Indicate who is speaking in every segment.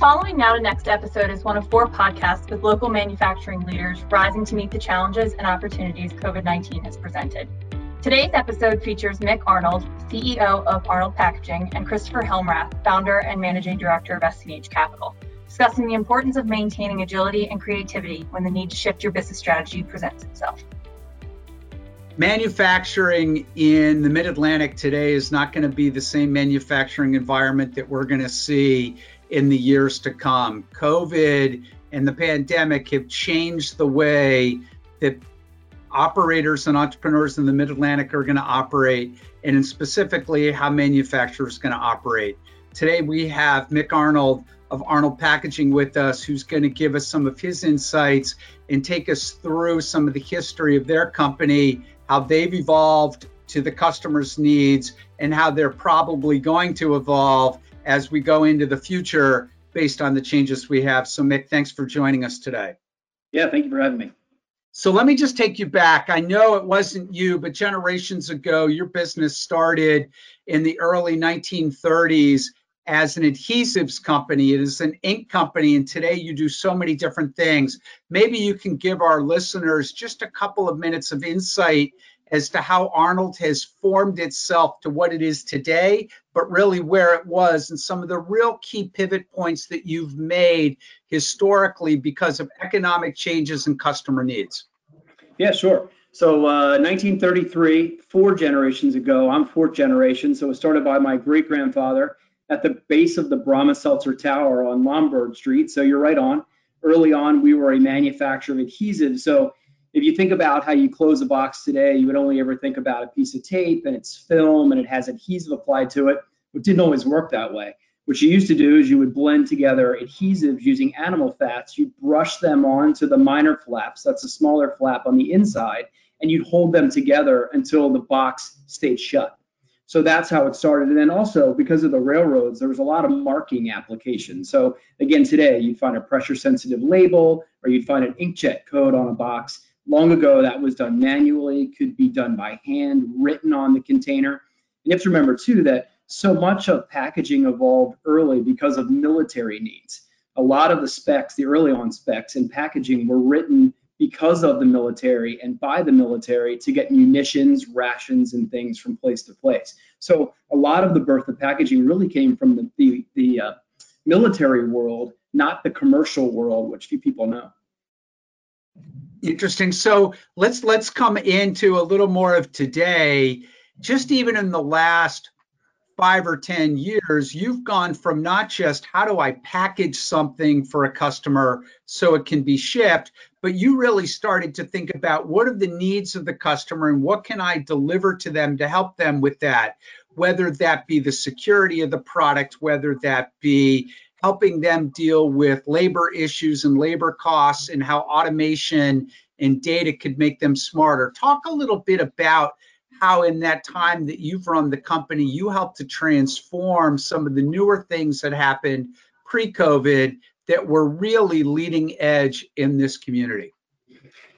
Speaker 1: following Now to Next episode is one of four podcasts with local manufacturing leaders rising to meet the challenges and opportunities COVID 19 has presented. Today's episode features Mick Arnold, CEO of Arnold Packaging, and Christopher Helmrath, founder and managing director of SCH Capital, discussing the importance of maintaining agility and creativity when the need to shift your business strategy presents itself.
Speaker 2: Manufacturing in the mid Atlantic today is not going to be the same manufacturing environment that we're going to see in the years to come. COVID and the pandemic have changed the way that operators and entrepreneurs in the Mid Atlantic are going to operate, and specifically how manufacturers are going to operate. Today we have Mick Arnold of Arnold Packaging with us, who's going to give us some of his insights and take us through some of the history of their company, how they've evolved to the customer's needs, and how they're probably going to evolve as we go into the future based on the changes we have. So, Mick, thanks for joining us today.
Speaker 3: Yeah, thank you for having me.
Speaker 2: So let me just take you back. I know it wasn't you, but generations ago, your business started in the early 1930s as an adhesives company. It is an ink company, and today you do so many different things. Maybe you can give our listeners just a couple of minutes of insight as to how Arnold has formed itself to what it is today, but really where it was and some of the real key pivot points that you've made historically because of economic changes and customer needs.
Speaker 3: Yeah, sure. So uh, 1933, four generations ago, I'm fourth generation. So it was started by my great grandfather at the base of the Bromo Seltzer Tower on Lombard Street. So you're right on. Early on, we were a manufacturer of adhesives. So if you think about how you close a box today, you would only ever think about a piece of tape and it's film and it has adhesive applied to it. It didn't always work that way. What you used to do is you would blend together adhesives using animal fats. You'd brush them onto the minor flaps, that's a smaller flap on the inside, and you'd hold them together until the box stayed shut. So that's how it started. And then also because of the railroads, there was a lot of marking applications. So again, today you'd find a pressure sensitive label or you'd find an inkjet code on a box. Long ago, that was done manually, could be done by hand, written on the container. And you have to remember too that so much of packaging evolved early because of military needs. A lot of the specs, the early on specs in packaging, were written because of the military and by the military to get munitions, rations, and things from place to place. So a lot of the birth of packaging really came from the the, the uh, military world, not the commercial world, which few people know.
Speaker 2: Interesting. So let's let's come into a little more of today. Just even in the last five or 10 years, you've gone from not just how do I package something for a customer so it can be shipped, but you really started to think about what are the needs of the customer and what can I deliver to them to help them with that, whether that be the security of the product, whether that be helping them deal with labor issues and labor costs and how automation and data could make them smarter. Talk a little bit about how in that time that you've run the company, you helped to transform some of the newer things that happened pre-COVID that were really leading edge in this community.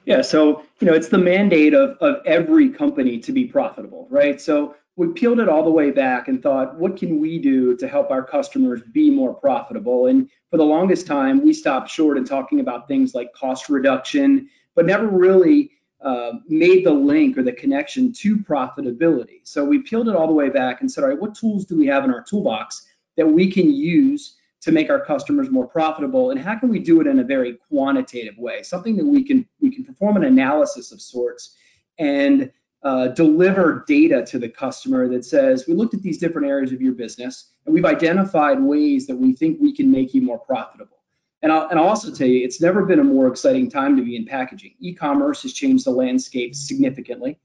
Speaker 3: Yeah, so you know, it's the mandate of, of every company to be profitable, right? So we peeled it all the way back and thought, what can we do to help our customers be more profitable? And for the longest time, we stopped short in talking about things like cost reduction, but never really uh, made the link or the connection to profitability. So we peeled it all the way back and said, all right, what tools do we have in our toolbox that we can use to make our customers more profitable, and how can we do it in a very quantitative way? Something that we can we can perform an analysis of sorts and uh, deliver data to the customer that says, we looked at these different areas of your business and we've identified ways that we think we can make you more profitable. And I'll, and I'll also tell you, it's never been a more exciting time to be in packaging. E-commerce has changed the landscape significantly.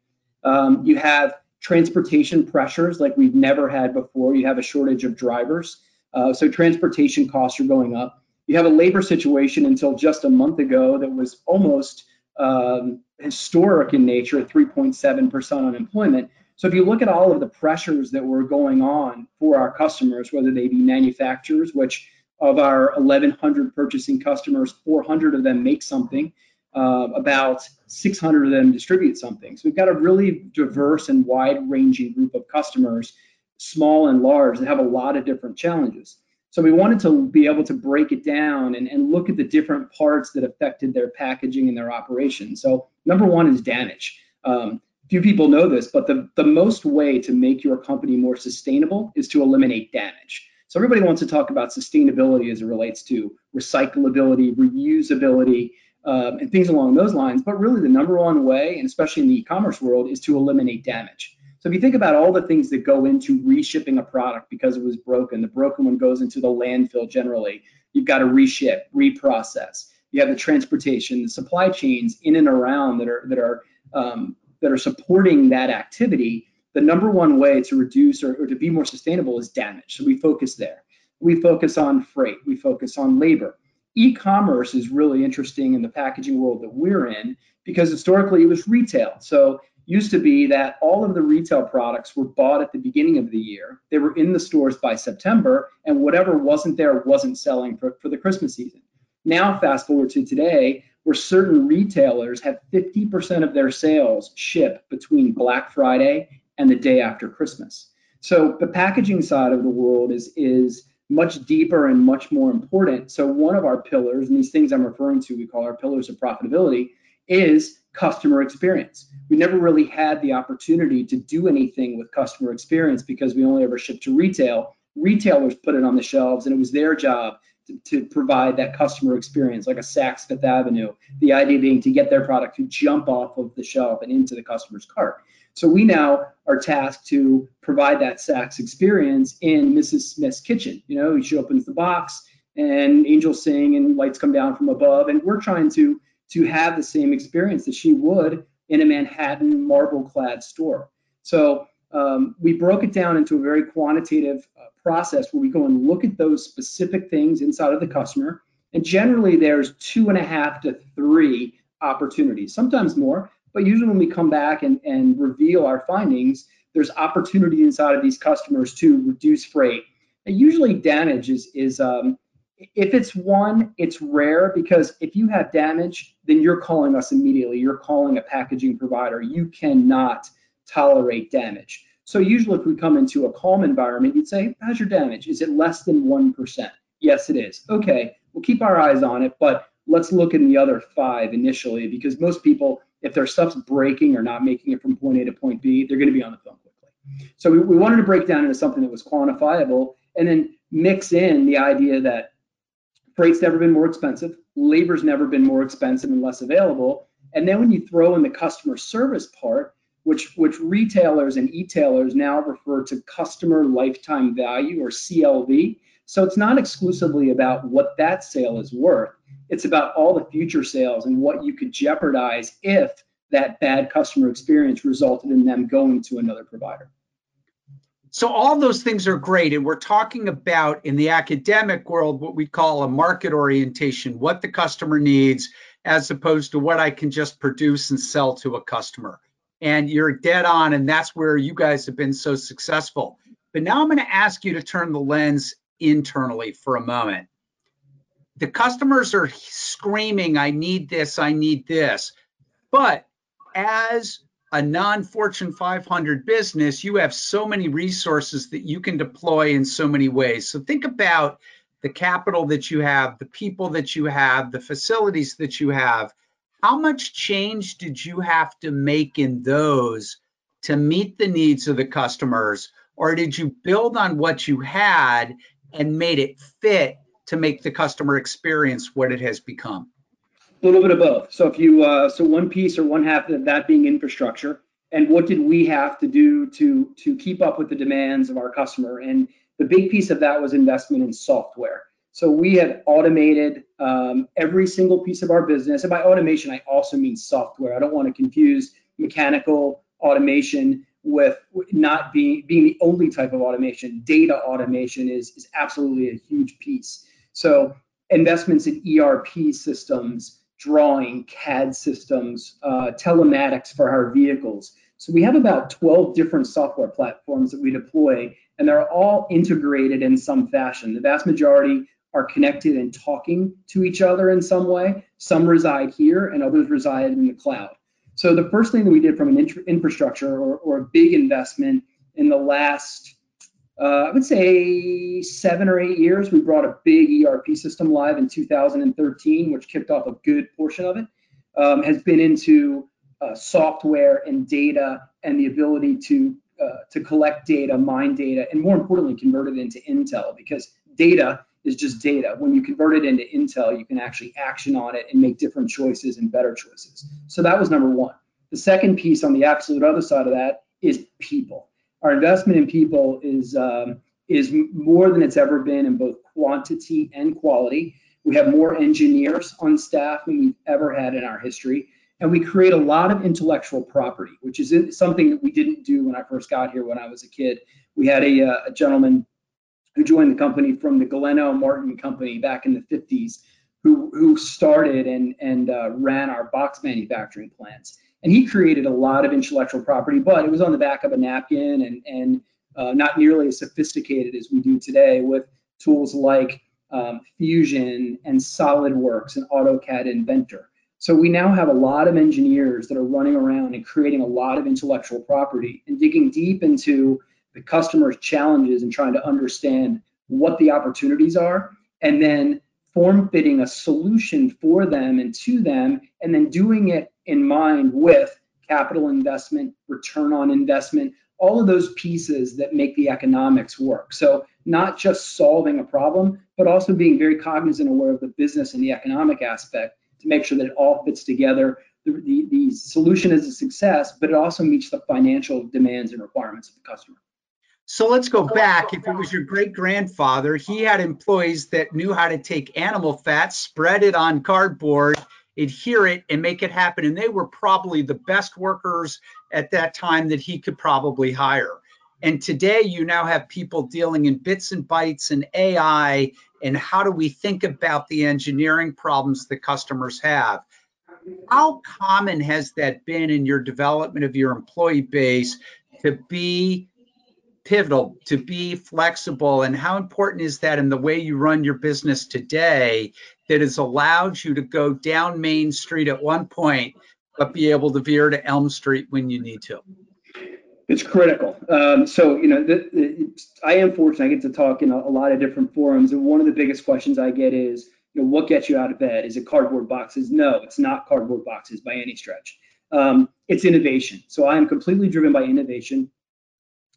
Speaker 3: Um, you have transportation pressures like we've never had before. You have a shortage of drivers, uh, so transportation costs are going up. You have a labor situation until just a month ago that was almost um, historic in nature at 3.7% unemployment. So if you look at all of the pressures that were going on for our customers, whether they be manufacturers, which of our 1,100 purchasing customers, 400 of them make something. Uh, about 600 of them distribute something. So we've got a really diverse and wide-ranging group of customers, small and large, that have a lot of different challenges. So we wanted to be able to break it down and, and look at the different parts that affected their packaging and their operation. So number one is damage. Um, few people know this, but the, the most way to make your company more sustainable is to eliminate damage. So everybody wants to talk about sustainability as it relates to recyclability, reusability, um, and things along those lines. But really the number one way, and especially in the e-commerce world, is to eliminate damage. So if you think about all the things that go into reshipping a product because it was broken, the broken one goes into the landfill generally. You've got to reship, reprocess. You have the transportation, the supply chains in and around that are that are um, that are supporting that activity. The number one way to reduce or, or to be more sustainable is damage. So we focus there. We focus on freight. We focus on labor. E-commerce is really interesting in the packaging world that we're in because historically it was retail. So used to be that all of the retail products were bought at the beginning of the year. They were in the stores by September, and whatever wasn't there wasn't selling for, for the Christmas season. Now, fast forward to today, where certain retailers have 50% of their sales ship between Black Friday and the day after Christmas. So the packaging side of the world is, is much deeper and much more important. So one of our pillars, and these things I'm referring to, we call our pillars of profitability, is customer experience. We never really had the opportunity to do anything with customer experience because we only ever shipped to retail. Retailers put it on the shelves, and it was their job to, to provide that customer experience, like a Saks Fifth Avenue. The idea being to get their product to jump off of the shelf and into the customer's cart. So we now are tasked to provide that Saks experience in Mrs. Smith's kitchen. You know, she opens the box and angels sing and lights come down from above, and we're trying to to have the same experience that she would in a Manhattan marble clad store. So um, we broke it down into a very quantitative uh, process where we go and look at those specific things inside of the customer. And generally, there's two and a half to three opportunities, sometimes more. But usually, when we come back and, and reveal our findings, there's opportunity inside of these customers to reduce freight. And usually, damage is, is um, if it's one, it's rare because if you have damage, then you're calling us immediately. You're calling a packaging provider. You cannot tolerate damage. So usually if we come into a calm environment, you'd say, how's your damage? Is it less than 1%? Yes, it is. Okay, we'll keep our eyes on it, but let's look in the other five initially because most people, if their stuff's breaking or not making it from point A to point B, they're gonna be on the phone quickly. So we, we wanted to break down into something that was quantifiable and then mix in the idea that Freight's never been more expensive. Labor's never been more expensive and less available. And then when you throw in the customer service part, which which retailers and e-tailers now refer to customer lifetime value or CLV. So it's not exclusively about what that sale is worth. It's about all the future sales and what you could jeopardize if that bad customer experience resulted in them going to another provider.
Speaker 2: So all those things are great. And we're talking about in the academic world, what we call a market orientation, what the customer needs, as opposed to what I can just produce and sell to a customer. And you're dead on. And that's where you guys have been so successful. But now I'm going to ask you to turn the lens internally for a moment. The customers are screaming, I need this, I need this. But as a non-Fortune 500 business, you have so many resources that you can deploy in so many ways. So think about the capital that you have, the people that you have, the facilities that you have. How much change did you have to make in those to meet the needs of the customers? Or did you build on what you had and made it fit to make the customer experience what it has become?
Speaker 3: A little bit of both. So if you uh, so one piece or one half of that being infrastructure, and what did we have to do to to keep up with the demands of our customer? And the big piece of that was investment in software. So we had automated um, every single piece of our business, and by automation I also mean software. I don't want to confuse mechanical automation with not being being the only type of automation. Data automation is is absolutely a huge piece. So investments in ERP systems, drawing, CAD systems, uh, telematics for our vehicles. So we have about 12 different software platforms that we deploy, and they're all integrated in some fashion. The vast majority are connected and talking to each other in some way. Some reside here, and others reside in the cloud. So the first thing that we did from an infrastructure or, or a big investment in the last uh, I would say seven or eight years. We brought a big ERP system live in 2013, which kicked off a good portion of it. Um, has been into uh, software and data and the ability to uh, to collect data, mine data, and more importantly, convert it into intel because data is just data. When you convert it into intel, you can actually action on it and make different choices and better choices. So that was number one. The second piece on the absolute other side of that is people. Our investment in people is um, is more than it's ever been in both quantity and quality. We have more engineers on staff than we've ever had in our history. And we create a lot of intellectual property, which is something that we didn't do when I first got here when I was a kid. We had a, uh, a gentleman who joined the company from the Glenn L. Martin company back in the 50s, who, who started and, and uh, ran our box manufacturing plants. And he created a lot of intellectual property, but it was on the back of a napkin and, and uh, not nearly as sophisticated as we do today with tools like um, Fusion and SolidWorks and AutoCAD Inventor. So we now have a lot of engineers that are running around and creating a lot of intellectual property and digging deep into the customer's challenges and trying to understand what the opportunities are and then form fitting a solution for them and to them and then doing it in mind with capital investment, return on investment, all of those pieces that make the economics work. So not just solving a problem, but also being very cognizant aware of the business and the economic aspect to make sure that it all fits together. The, the, the solution is a success, but it also meets the financial demands and requirements of the customer.
Speaker 2: So let's go back. If it was your great grandfather, he had employees that knew how to take animal fat, spread it on cardboard, adhere it, and make it happen. And they were probably the best workers at that time that he could probably hire. And today you now have people dealing in bits and bytes and AI and how do we think about the engineering problems that customers have. How common has that been in your development of your employee base to be pivotal, to be flexible, and how important is that in the way you run your business today that has allowed you to go down Main Street at one point, but be able to veer to Elm Street when you need to?
Speaker 3: It's critical. Um, so, you know, the, the, I am fortunate. I get to talk in a, a, lot of different forums, and one of the biggest questions I get is, you know, what gets you out of bed? Is it cardboard boxes? No, it's not cardboard boxes by any stretch. Um, it's innovation. So I am completely driven by innovation,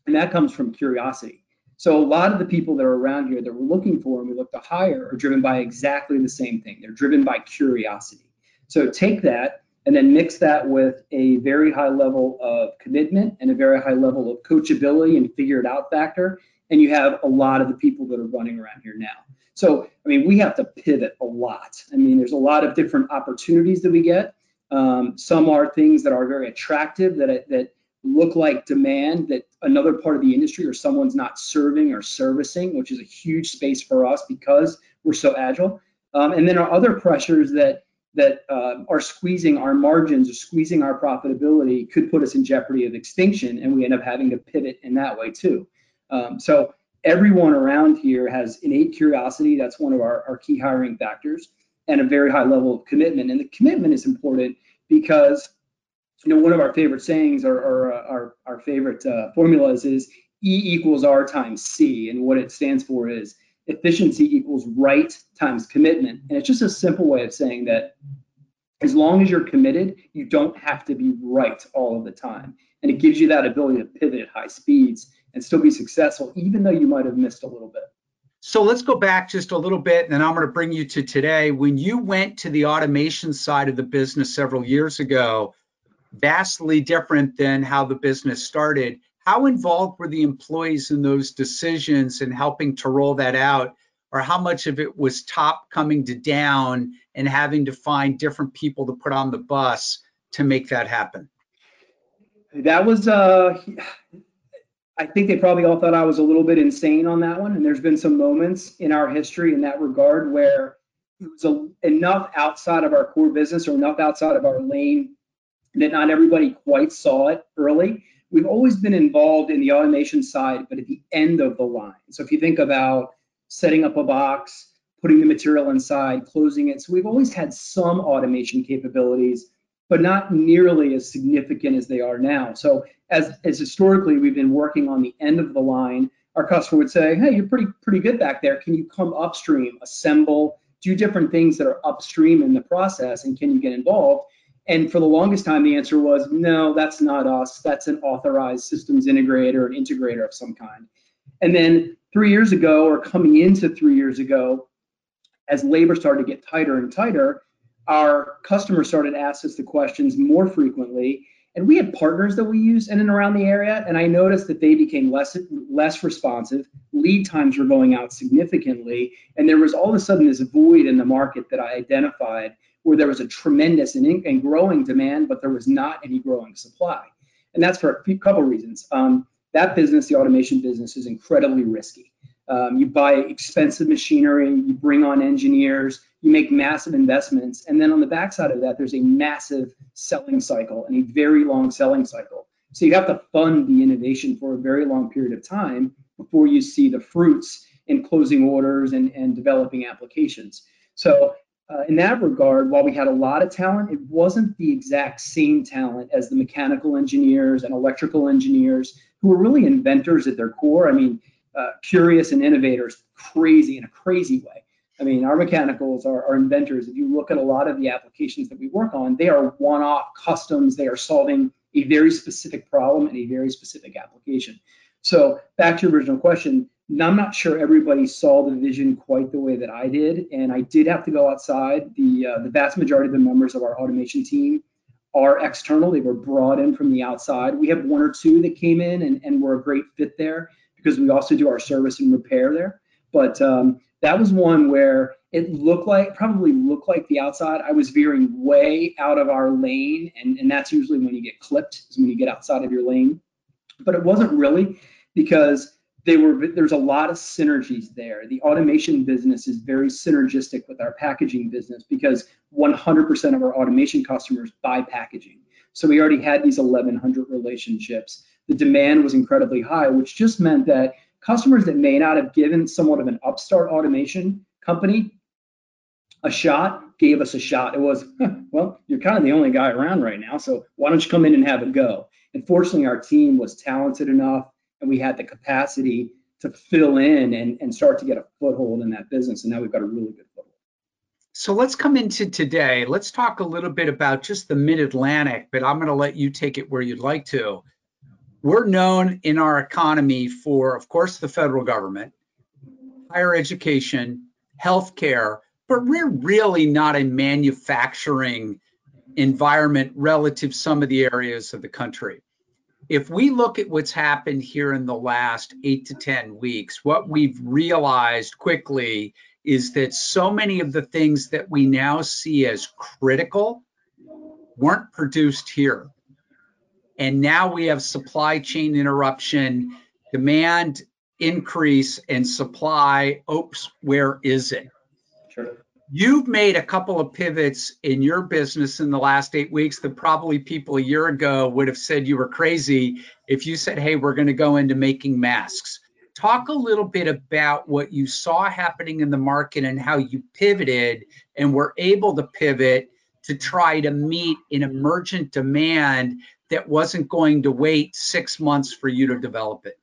Speaker 3: and that comes from curiosity. So a lot of the people that are around here that we're looking for and we look to hire are driven by exactly the same thing. They're driven by curiosity. So take that and then mix that with a very high level of commitment and a very high level of coachability and figure it out factor and you have a lot of the people that are running around here now so i mean we have to pivot a lot i mean there's a lot of different opportunities that we get um, some are things that are very attractive that that look like demand that another part of the industry or someone's not serving or servicing which is a huge space for us because we're so agile um, and then our other pressures that that uh, are squeezing our margins or squeezing our profitability could put us in jeopardy of extinction, and we end up having to pivot in that way too. Um, so everyone around here has innate curiosity. That's one of our, our key hiring factors, and a very high level of commitment. And the commitment is important because you know one of our favorite sayings or, or uh, our, our favorite uh, formulas is E equals R times C, and what it stands for is efficiency equals right times commitment. And it's just a simple way of saying that as long as you're committed, you don't have to be right all of the time. And it gives you that ability to pivot at high speeds and still be successful, even though you might have missed a little bit.
Speaker 2: So let's go back just a little bit, and then I'm going to bring you to today. When you went to the automation side of the business several years ago, vastly different than how the business started. How involved were the employees in those decisions and helping to roll that out? Or how much of it was top coming to down and having to find different people to put on the bus to make that happen?
Speaker 3: That was uh i think they probably all thought i was a little bit insane on that one. And there's been some moments in our history in that regard where it was a, enough outside of our core business or enough outside of our lane that not everybody quite saw it early we've always been involved in the automation side, but at the end of the line. So if you think about setting up a box, putting the material inside, closing it. So we've always had some automation capabilities, but not nearly as significant as they are now. So as, as historically, we've been working on the end of the line our customer would say, hey, you're pretty pretty good back there. Can you come upstream, assemble, do different things that are upstream in the process, and can you get involved? And for the longest time, the answer was no, that's not us. That's an authorized systems integrator, an integrator of some kind. And then three years ago, or coming into three years ago, as labor started to get tighter and tighter, our customers started to ask us the questions more frequently. And we had partners that we used in and around the area, and I noticed that they became less less responsive. Lead times were going out significantly, and there was all of a sudden this void in the market that I identified where there was a tremendous and, and growing demand, but there was not any growing supply. And that's for a couple reasons. Um, that business, the automation business, is incredibly risky. Um, you buy expensive machinery, you bring on engineers, you make massive investments, and then on the backside of that, there's a massive selling cycle and a very long selling cycle. So you have to fund the innovation for a very long period of time before you see the fruits in closing orders and, and developing applications. So uh, in that regard, while we had a lot of talent, it wasn't the exact same talent as the mechanical engineers and electrical engineers who were really inventors at their core. I mean, uh, curious and innovators, crazy in a crazy way. I mean, our mechanicals are, are, inventors. If you look at a lot of the applications that we work on, they are one-off customs. They are solving a very specific problem in a very specific application. So back to your original question, I'm not sure everybody saw the vision quite the way that I did, and I did have to go outside. The uh, the vast majority of the members of our automation team are external. They were brought in from the outside. We have one or two that came in and, and were a great fit there because we also do our service and repair there. But um, that was one where it looked like probably looked like the outside. I was veering way out of our lane, and, and that's usually when you get clipped, is when you get outside of your lane. But it wasn't really because they were there's a lot of synergies there. The automation business is very synergistic with our packaging business because 100% of our automation customers buy packaging. So we already had these 1100 relationships. The demand was incredibly high, which just meant that customers that may not have given somewhat of an upstart automation company a shot gave us a shot. It was, well, you're kind of the only guy around right now, so why don't you come in and have a go? And fortunately, our team was talented enough and we had the capacity to fill in and, and start to get a foothold in that business. And now we've got a really good foothold.
Speaker 2: So let's come into today. Let's talk a little bit about just the Mid Atlantic, but I'm going to let you take it where you'd like to. We're known in our economy for, of course, the federal government, higher education, healthcare, but we're really not a manufacturing environment relative to some of the areas of the country if we look at what's happened here in the last eight to 10 weeks, what we've realized quickly is that so many of the things that we now see as critical weren't produced here. And now we have supply chain interruption, demand increase, and supply. Oops, where is it? Sure. You've made a couple of pivots in your business in the last eight weeks that probably people a year ago would have said you were crazy if you said, hey, we're going to go into making masks. Talk a little bit about what you saw happening in the market and how you pivoted and were able to pivot to try to meet an emergent demand that wasn't going to wait six months for you to develop it.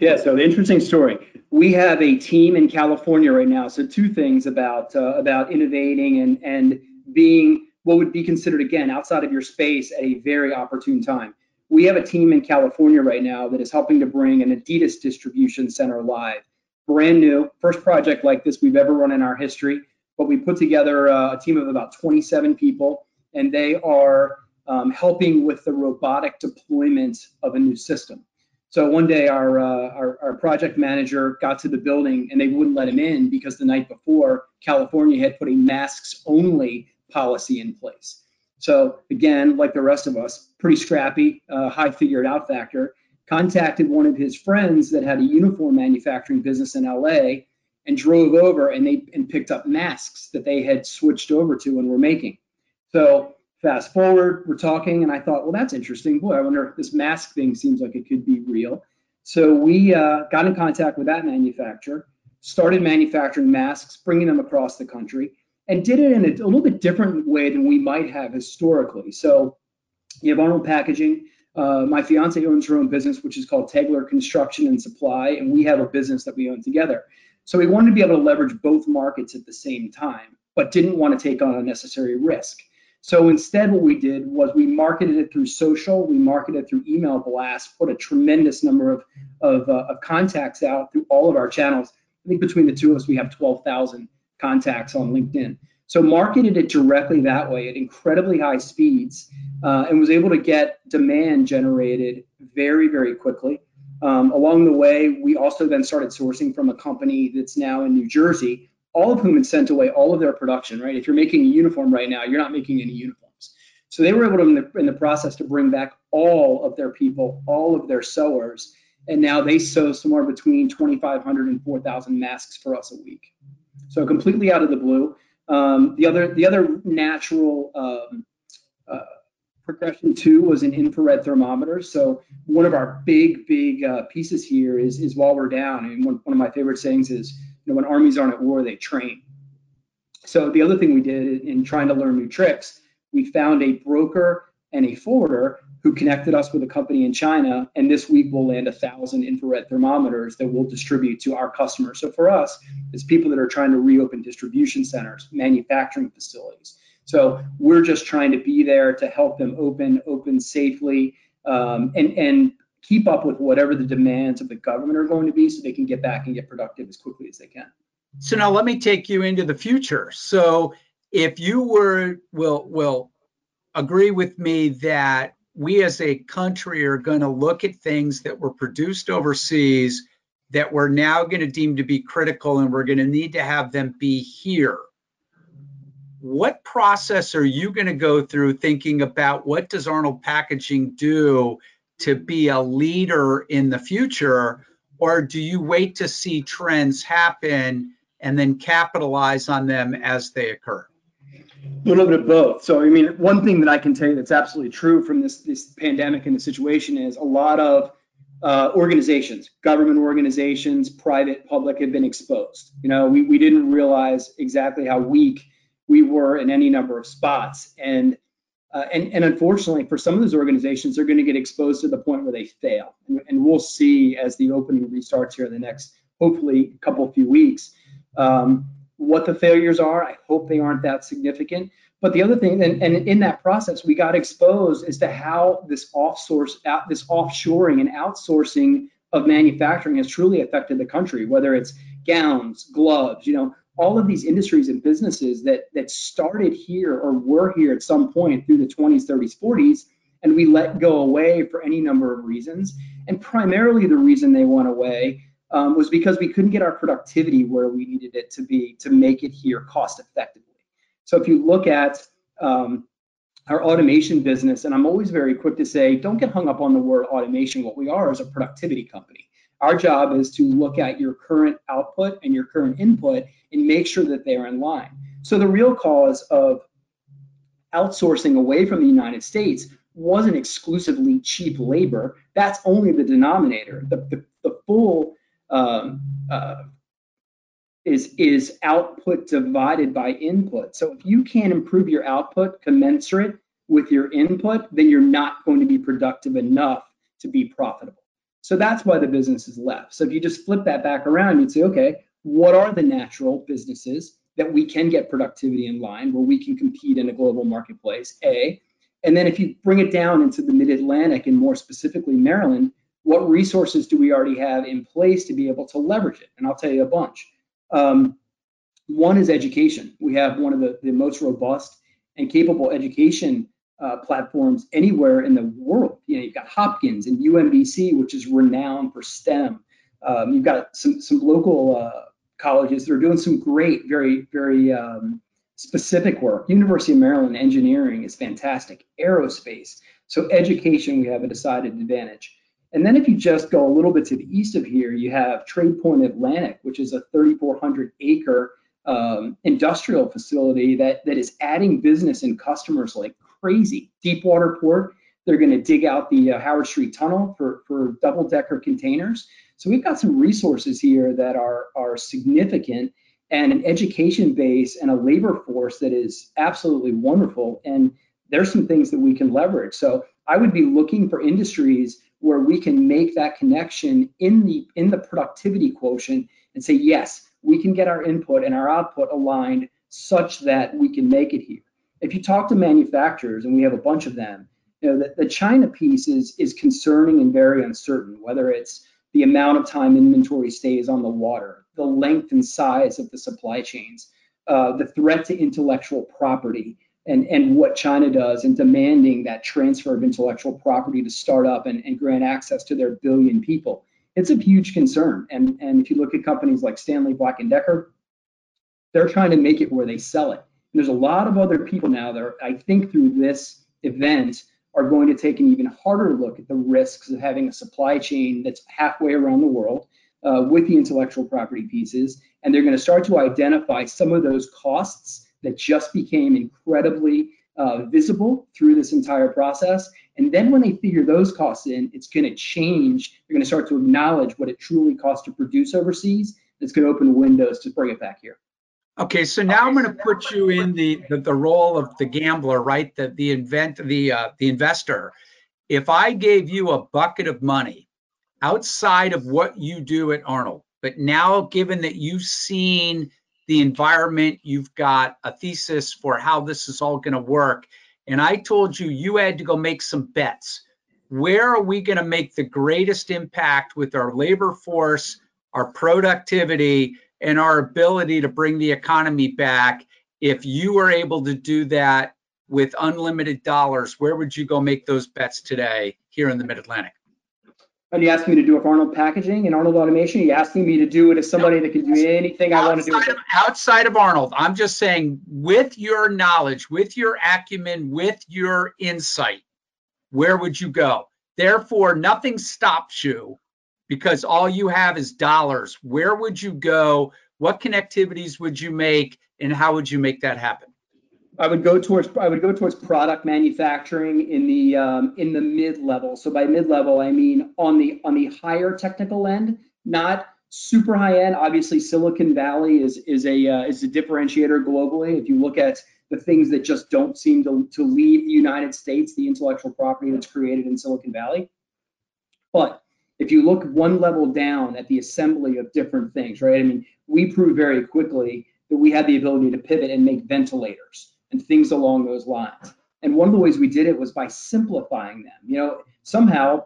Speaker 3: Yeah, so interesting story. We have a team in California right now. So two things about uh, about innovating and and being what would be considered again outside of your space at a very opportune time. We have a team in California right now that is helping to bring an Adidas distribution center live. Brand new, first project like this we've ever run in our history. But we put together uh, a team of about 27 people, and they are um, helping with the robotic deployment of a new system. So one day our, uh, our, our project manager got to the building and they wouldn't let him in because the night before California had put a masks only policy in place. So again, like the rest of us, pretty scrappy, uh, high figured out factor, contacted one of his friends that had a uniform manufacturing business in LA and drove over and they and picked up masks that they had switched over to and were making. So Fast forward, we're talking, and I thought, well, that's interesting. Boy, I wonder if this mask thing seems like it could be real. So we uh, got in contact with that manufacturer, started manufacturing masks, bringing them across the country, and did it in a, a little bit different way than we might have historically. So you have Arnold Packaging. Uh, my fiance owns her own business, which is called Tegler Construction and Supply, and we have a business that we own together. So we wanted to be able to leverage both markets at the same time, but didn't want to take on unnecessary risk. So instead, what we did was we marketed it through social, we marketed it through email blasts, put a tremendous number of, of, uh, of contacts out through all of our channels. I think between the two of us, we have 12,000 contacts on LinkedIn. So marketed it directly that way at incredibly high speeds uh, and was able to get demand generated very, very quickly. Um, along the way, we also then started sourcing from a company that's now in New Jersey, all of whom had sent away all of their production, right? If you're making a uniform right now, you're not making any uniforms. So they were able to, in the, in the process, to bring back all of their people, all of their sewers, and now they sew somewhere between 2,500 and 4,000 masks for us a week. So completely out of the blue. Um, the other the other natural um, uh, progression too was an infrared thermometer. So one of our big big uh, pieces here is is while we're down. And one, one of my favorite sayings is, know, when armies aren't at war, they train. So the other thing we did in trying to learn new tricks, we found a broker and a forwarder who connected us with a company in China. And this week we'll land a thousand infrared thermometers that we'll distribute to our customers. So for us, it's people that are trying to reopen distribution centers, manufacturing facilities. So we're just trying to be there to help them open, open safely, um, and and keep up with whatever the demands of the government are going to be, so they can get back and get productive as quickly as they can.
Speaker 2: So now let me take you into the future. So if you were will will agree with me that we as a country are going to look at things that were produced overseas that we're now going to deem to be critical and we're going to need to have them be here. What process are you going to go through thinking about what does Arnold Packaging do to be a leader in the future? Or do you wait to see trends happen and then capitalize on them as they occur?
Speaker 3: A little bit of both. So, I mean, one thing that I can tell you that's absolutely true from this this pandemic and the situation is a lot of uh, organizations, government organizations, private, public, have been exposed. You know, we, we didn't realize exactly how weak we were in any number of spots, and uh, and and unfortunately, for some of those organizations, they're going to get exposed to the point where they fail, and, and we'll see as the opening restarts here in the next, hopefully, couple of few weeks. Um, what the failures are. I hope they aren't that significant. But the other thing, and, and in that process, we got exposed as to how this off-source, this offshoring and outsourcing of manufacturing has truly affected the country. Whether it's gowns, gloves, you know, all of these industries and businesses that that started here or were here at some point through the 20s, 30s, 40s, and we let go away for any number of reasons. And primarily, the reason they went away um, was because we couldn't get our productivity where we needed it to be to make it here cost effectively. So if you look at um, our automation business, and I'm always very quick to say, don't get hung up on the word automation. What we are is a productivity company. Our job is to look at your current output and your current input and make sure that they're in line. So the real cause of outsourcing away from the United States wasn't exclusively cheap labor. That's only the denominator. The, the, the full um, uh, is is output divided by input. So if you can't improve your output commensurate with your input, then you're not going to be productive enough to be profitable. So that's why the business is left. So if you just flip that back around, you'd say, okay, what are the natural businesses that we can get productivity in line where we can compete in a global marketplace? A. And then if you bring it down into the mid-Atlantic and more specifically Maryland, what resources do we already have in place to be able to leverage it? And I'll tell you a bunch. Um, one is education. We have one of the, the most robust and capable education uh, platforms anywhere in the world. You know, you've got Hopkins and UMBC, which is renowned for STEM. Um, you've got some some local uh, colleges that are doing some great, very very um, specific work. University of Maryland engineering is fantastic. Aerospace. So education, we have a decided advantage. And then if you just go a little bit to the east of here, you have Trade Point Atlantic, which is a 3,400 acre um, industrial facility that, that is adding business and customers like crazy. Deepwater Port, they're going to dig out the uh, Howard Street Tunnel for, for double decker containers. So we've got some resources here that are, are significant and an education base and a labor force that is absolutely wonderful. And there's some things that we can leverage. So I would be looking for industries where we can make that connection in the in the productivity quotient and say, yes, we can get our input and our output aligned such that we can make it here. If you talk to manufacturers, and we have a bunch of them, you know, the, the China piece is is concerning and very uncertain, whether it's the amount of time inventory stays on the water, the length and size of the supply chains, uh, the threat to intellectual property, and, and what China does in demanding that transfer of intellectual property to start up and, and grant access to their billion people. It's a huge concern. And, and if you look at companies like Stanley Black & Decker, they're trying to make it where they sell it. There's a lot of other people now that are, I think through this event are going to take an even harder look at the risks of having a supply chain that's halfway around the world uh, with the intellectual property pieces. And they're going to start to identify some of those costs that just became incredibly uh, visible through this entire process. And then when they figure those costs in, it's going to change. They're going to start to acknowledge what it truly costs to produce overseas. It's going to open windows to bring it back here.
Speaker 2: Okay, so now I'm going to put you in the, the, the role of the gambler, right? The the invent the uh, the investor. If I gave you a bucket of money outside of what you do at Arnold, but now given that you've seen the environment, you've got a thesis for how this is all going to work, and I told you you had to go make some bets. Where are we going to make the greatest impact with our labor force, our productivity? And our ability to bring the economy back. If you were able to do that with unlimited dollars, where would you go make those bets today here in the Mid Atlantic?
Speaker 3: And you asked me to do it for Arnold Packaging and Arnold Automation. You asking me to do it as somebody that can do anything I want to do.
Speaker 2: Of, outside of Arnold, I'm just saying, with your knowledge, with your acumen, with your insight, where would you go? Therefore, nothing stops you because all you have is dollars. Where would you go? What connectivities would you make, and how would you make that happen?
Speaker 3: I would go towards I would go towards product manufacturing in the um, in the mid level. So by mid level, I mean on the on the higher technical end, not super high end. Obviously, Silicon Valley is is a uh, is a differentiator globally. If you look at the things that just don't seem to, to leave the United States, the intellectual property that's created in Silicon Valley. But if you look one level down at the assembly of different things, right? I mean, we proved very quickly that we had the ability to pivot and make ventilators and things along those lines. And one of the ways we did it was by simplifying them. You know, somehow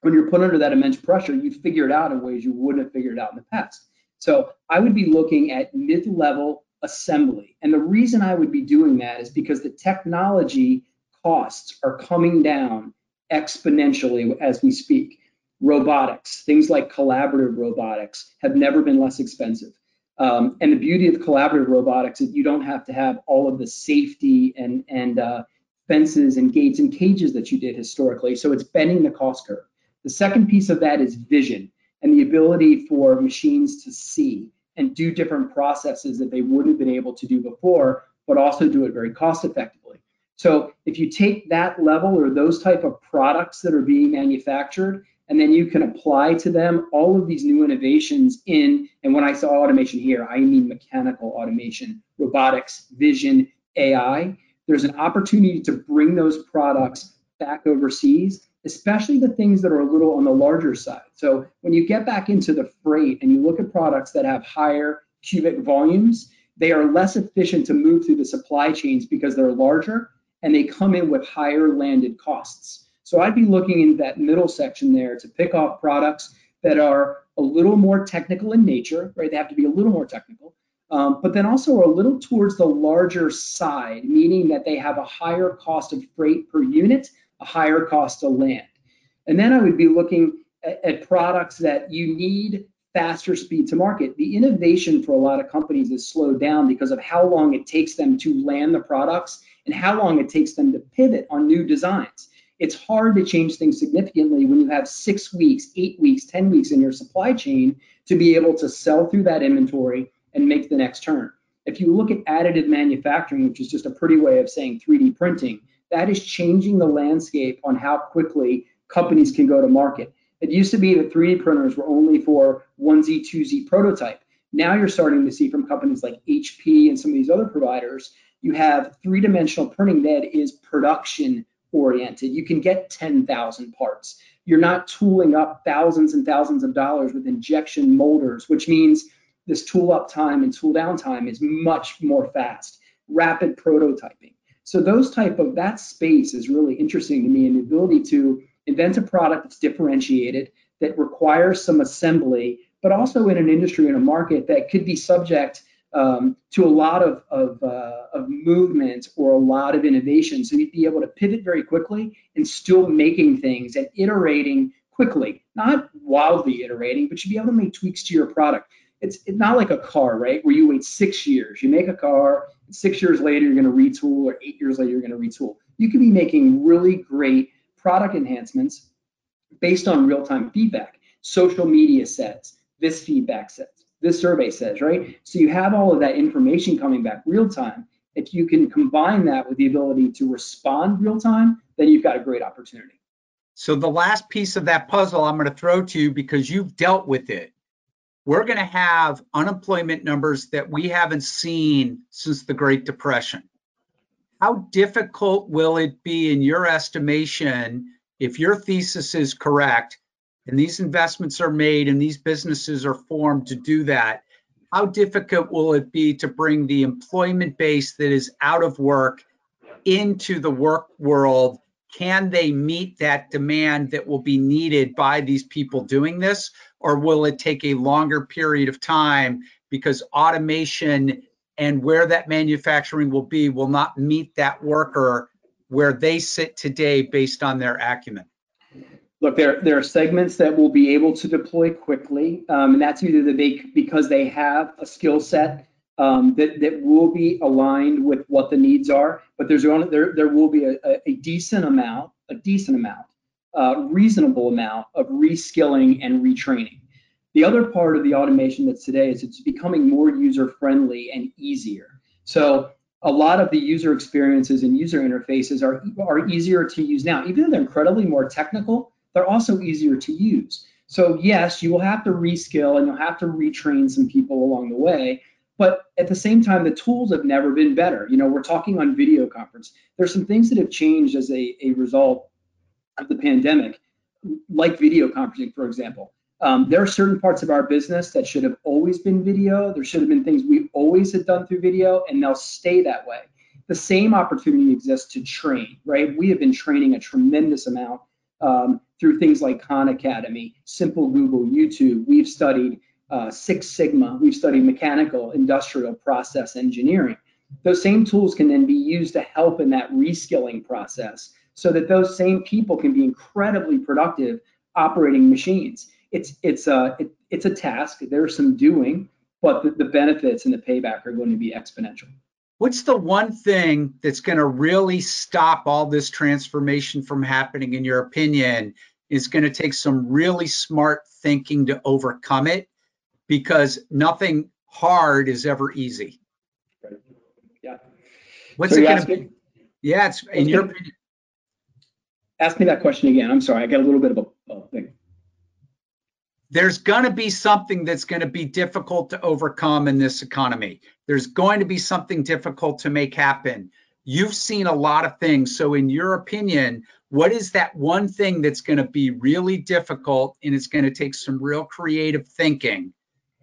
Speaker 3: when you're put under that immense pressure, you figure it out in ways you wouldn't have figured out in the past. So I would be looking at mid-level assembly. And the reason I would be doing that is because the technology costs are coming down exponentially as we speak robotics, things like collaborative robotics have never been less expensive. Um, and the beauty of collaborative robotics is you don't have to have all of the safety and, and uh, fences and gates and cages that you did historically. So it's bending the cost curve. The second piece of that is vision and the ability for machines to see and do different processes that they wouldn't have been able to do before, but also do it very cost effectively. So if you take that level or those type of products that are being manufactured and then you can apply to them all of these new innovations in, and when I say automation here, I mean mechanical automation, robotics, vision, AI. There's an opportunity to bring those products back overseas, especially the things that are a little on the larger side. So when you get back into the freight and you look at products that have higher cubic volumes, they are less efficient to move through the supply chains because they're larger and they come in with higher landed costs. So I'd be looking in that middle section there to pick off products that are a little more technical in nature, right? They have to be a little more technical, um, but then also a little towards the larger side, meaning that they have a higher cost of freight per unit, a higher cost to land. And then I would be looking at, at products that you need faster speed to market. The innovation for a lot of companies is slowed down because of how long it takes them to land the products and how long it takes them to pivot on new designs it's hard to change things significantly when you have six weeks, eight weeks, 10 weeks in your supply chain to be able to sell through that inventory and make the next turn. If you look at additive manufacturing, which is just a pretty way of saying 3D printing, that is changing the landscape on how quickly companies can go to market. It used to be that 3D printers were only for 1Z, 2Z prototype. Now you're starting to see from companies like HP and some of these other providers, you have three dimensional printing that is production oriented. You can get 10,000 parts. You're not tooling up thousands and thousands of dollars with injection molders, which means this tool up time and tool down time is much more fast. Rapid prototyping. So those type of that space is really interesting to me and the ability to invent a product that's differentiated, that requires some assembly, but also in an industry in a market that could be subject um, to a lot of, of, uh, of movement or a lot of innovation. So you'd be able to pivot very quickly and still making things and iterating quickly, not wildly iterating, but you'd be able to make tweaks to your product. It's, not like a car, right? Where you wait six years, you make a car, six years later you're going to retool, or eight years later you're going to retool. You could be making really great product enhancements based on real-time feedback. Social media sets, this feedback says, this survey says, right? So you have all of that information coming back real time. If you can combine that with the ability to respond real time, then you've got a great opportunity.
Speaker 2: So the last piece of that puzzle I'm going to throw to you because you've dealt with it. We're going to have unemployment numbers that we haven't seen since the Great Depression. How difficult will it be in your estimation if your thesis is correct and these investments are made and these businesses are formed to do that, how difficult will it be to bring the employment base that is out of work into the work world? Can they meet that demand that will be needed by these people doing this? Or will it take a longer period of time because automation and where that manufacturing will be will not meet that worker where they sit today based on their acumen?
Speaker 3: Look, there, there are segments that will be able to deploy quickly, um, and that's either the because they have a skill set um, that, that will be aligned with what the needs are, but there's only, there, there will be a, a decent amount, a decent amount, uh, reasonable amount of reskilling and retraining. The other part of the automation that's today is it's becoming more user friendly and easier. So a lot of the user experiences and user interfaces are, are easier to use now, even though they're incredibly more technical they're also easier to use. So yes, you will have to reskill and you'll have to retrain some people along the way. But at the same time, the tools have never been better. You know, we're talking on video conference. There's some things that have changed as a, a result of the pandemic, like video conferencing, for example. Um, there are certain parts of our business that should have always been video. There should have been things we always had done through video, and they'll stay that way. The same opportunity exists to train, right? We have been training a tremendous amount um, through things like Khan Academy, Simple Google, YouTube. We've studied uh, Six Sigma. We've studied mechanical, industrial, process engineering. Those same tools can then be used to help in that reskilling process so that those same people can be incredibly productive operating machines. It's, it's, a, it, it's a task. There's some doing, but the, the benefits and the payback are going to be exponential.
Speaker 2: What's the one thing that's going to really stop all this transformation from happening, in your opinion? Is going to take some really smart thinking to overcome it because nothing hard is ever easy.
Speaker 3: Right. Yeah.
Speaker 2: What's so it going to be? Yeah, it's in your opinion.
Speaker 3: Ask me that question again. I'm sorry, I got a little bit of a,
Speaker 2: there's going to be something that's going to be difficult to overcome in this economy. There's going to be something difficult to make happen. You've seen a lot of things. So, in your opinion, what is that one thing that's going to be really difficult and it's going to take some real creative thinking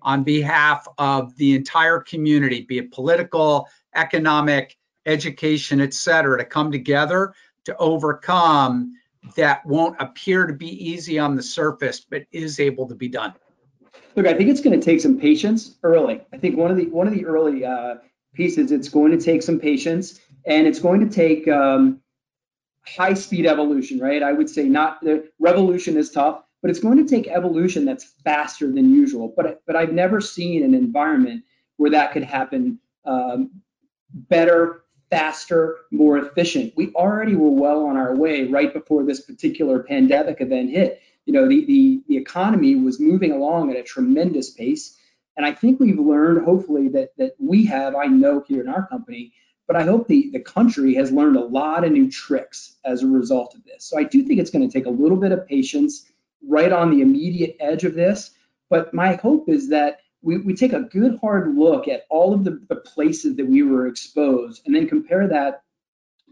Speaker 2: on behalf of the entire community, be it political, economic, education, et cetera, to come together to overcome that won't appear to be easy on the surface, but is able to be done?
Speaker 3: Look, I think it's going to take some patience early. I think one of the one of the early uh, pieces, it's going to take some patience, and it's going to take um, high speed evolution, right? I would say not the revolution is tough, but it's going to take evolution that's faster than usual. But but I've never seen an environment where that could happen um, better, faster, more efficient. We already were well on our way right before this particular pandemic event hit. You know, the, the, the economy was moving along at a tremendous pace. And I think we've learned, hopefully, that, that we have, I know here in our company, but I hope the, the country has learned a lot of new tricks as a result of this. So I do think it's going to take a little bit of patience right on the immediate edge of this. But my hope is that we, we take a good hard look at all of the, the places that we were exposed and then compare that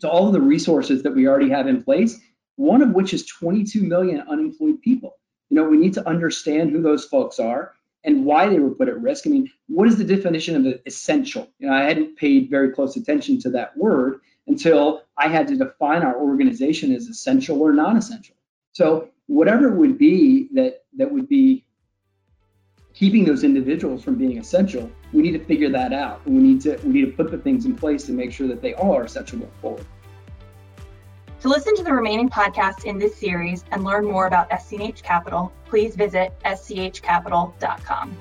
Speaker 3: to all of the resources that we already have in place, one of which is 22 million unemployed people. You know, we need to understand who those folks are and why they were put at risk. I mean, what is the definition of essential? You know, I hadn't paid very close attention to that word until I had to define our organization as essential or non-essential. So whatever it would be that that would be keeping those individuals from being essential, we need to figure that out. And we need to we need to put the things in place to make sure that they all are essential going forward.
Speaker 1: To listen to the remaining podcasts in this series and learn more about SC&H Capital, please visit schcapital.com.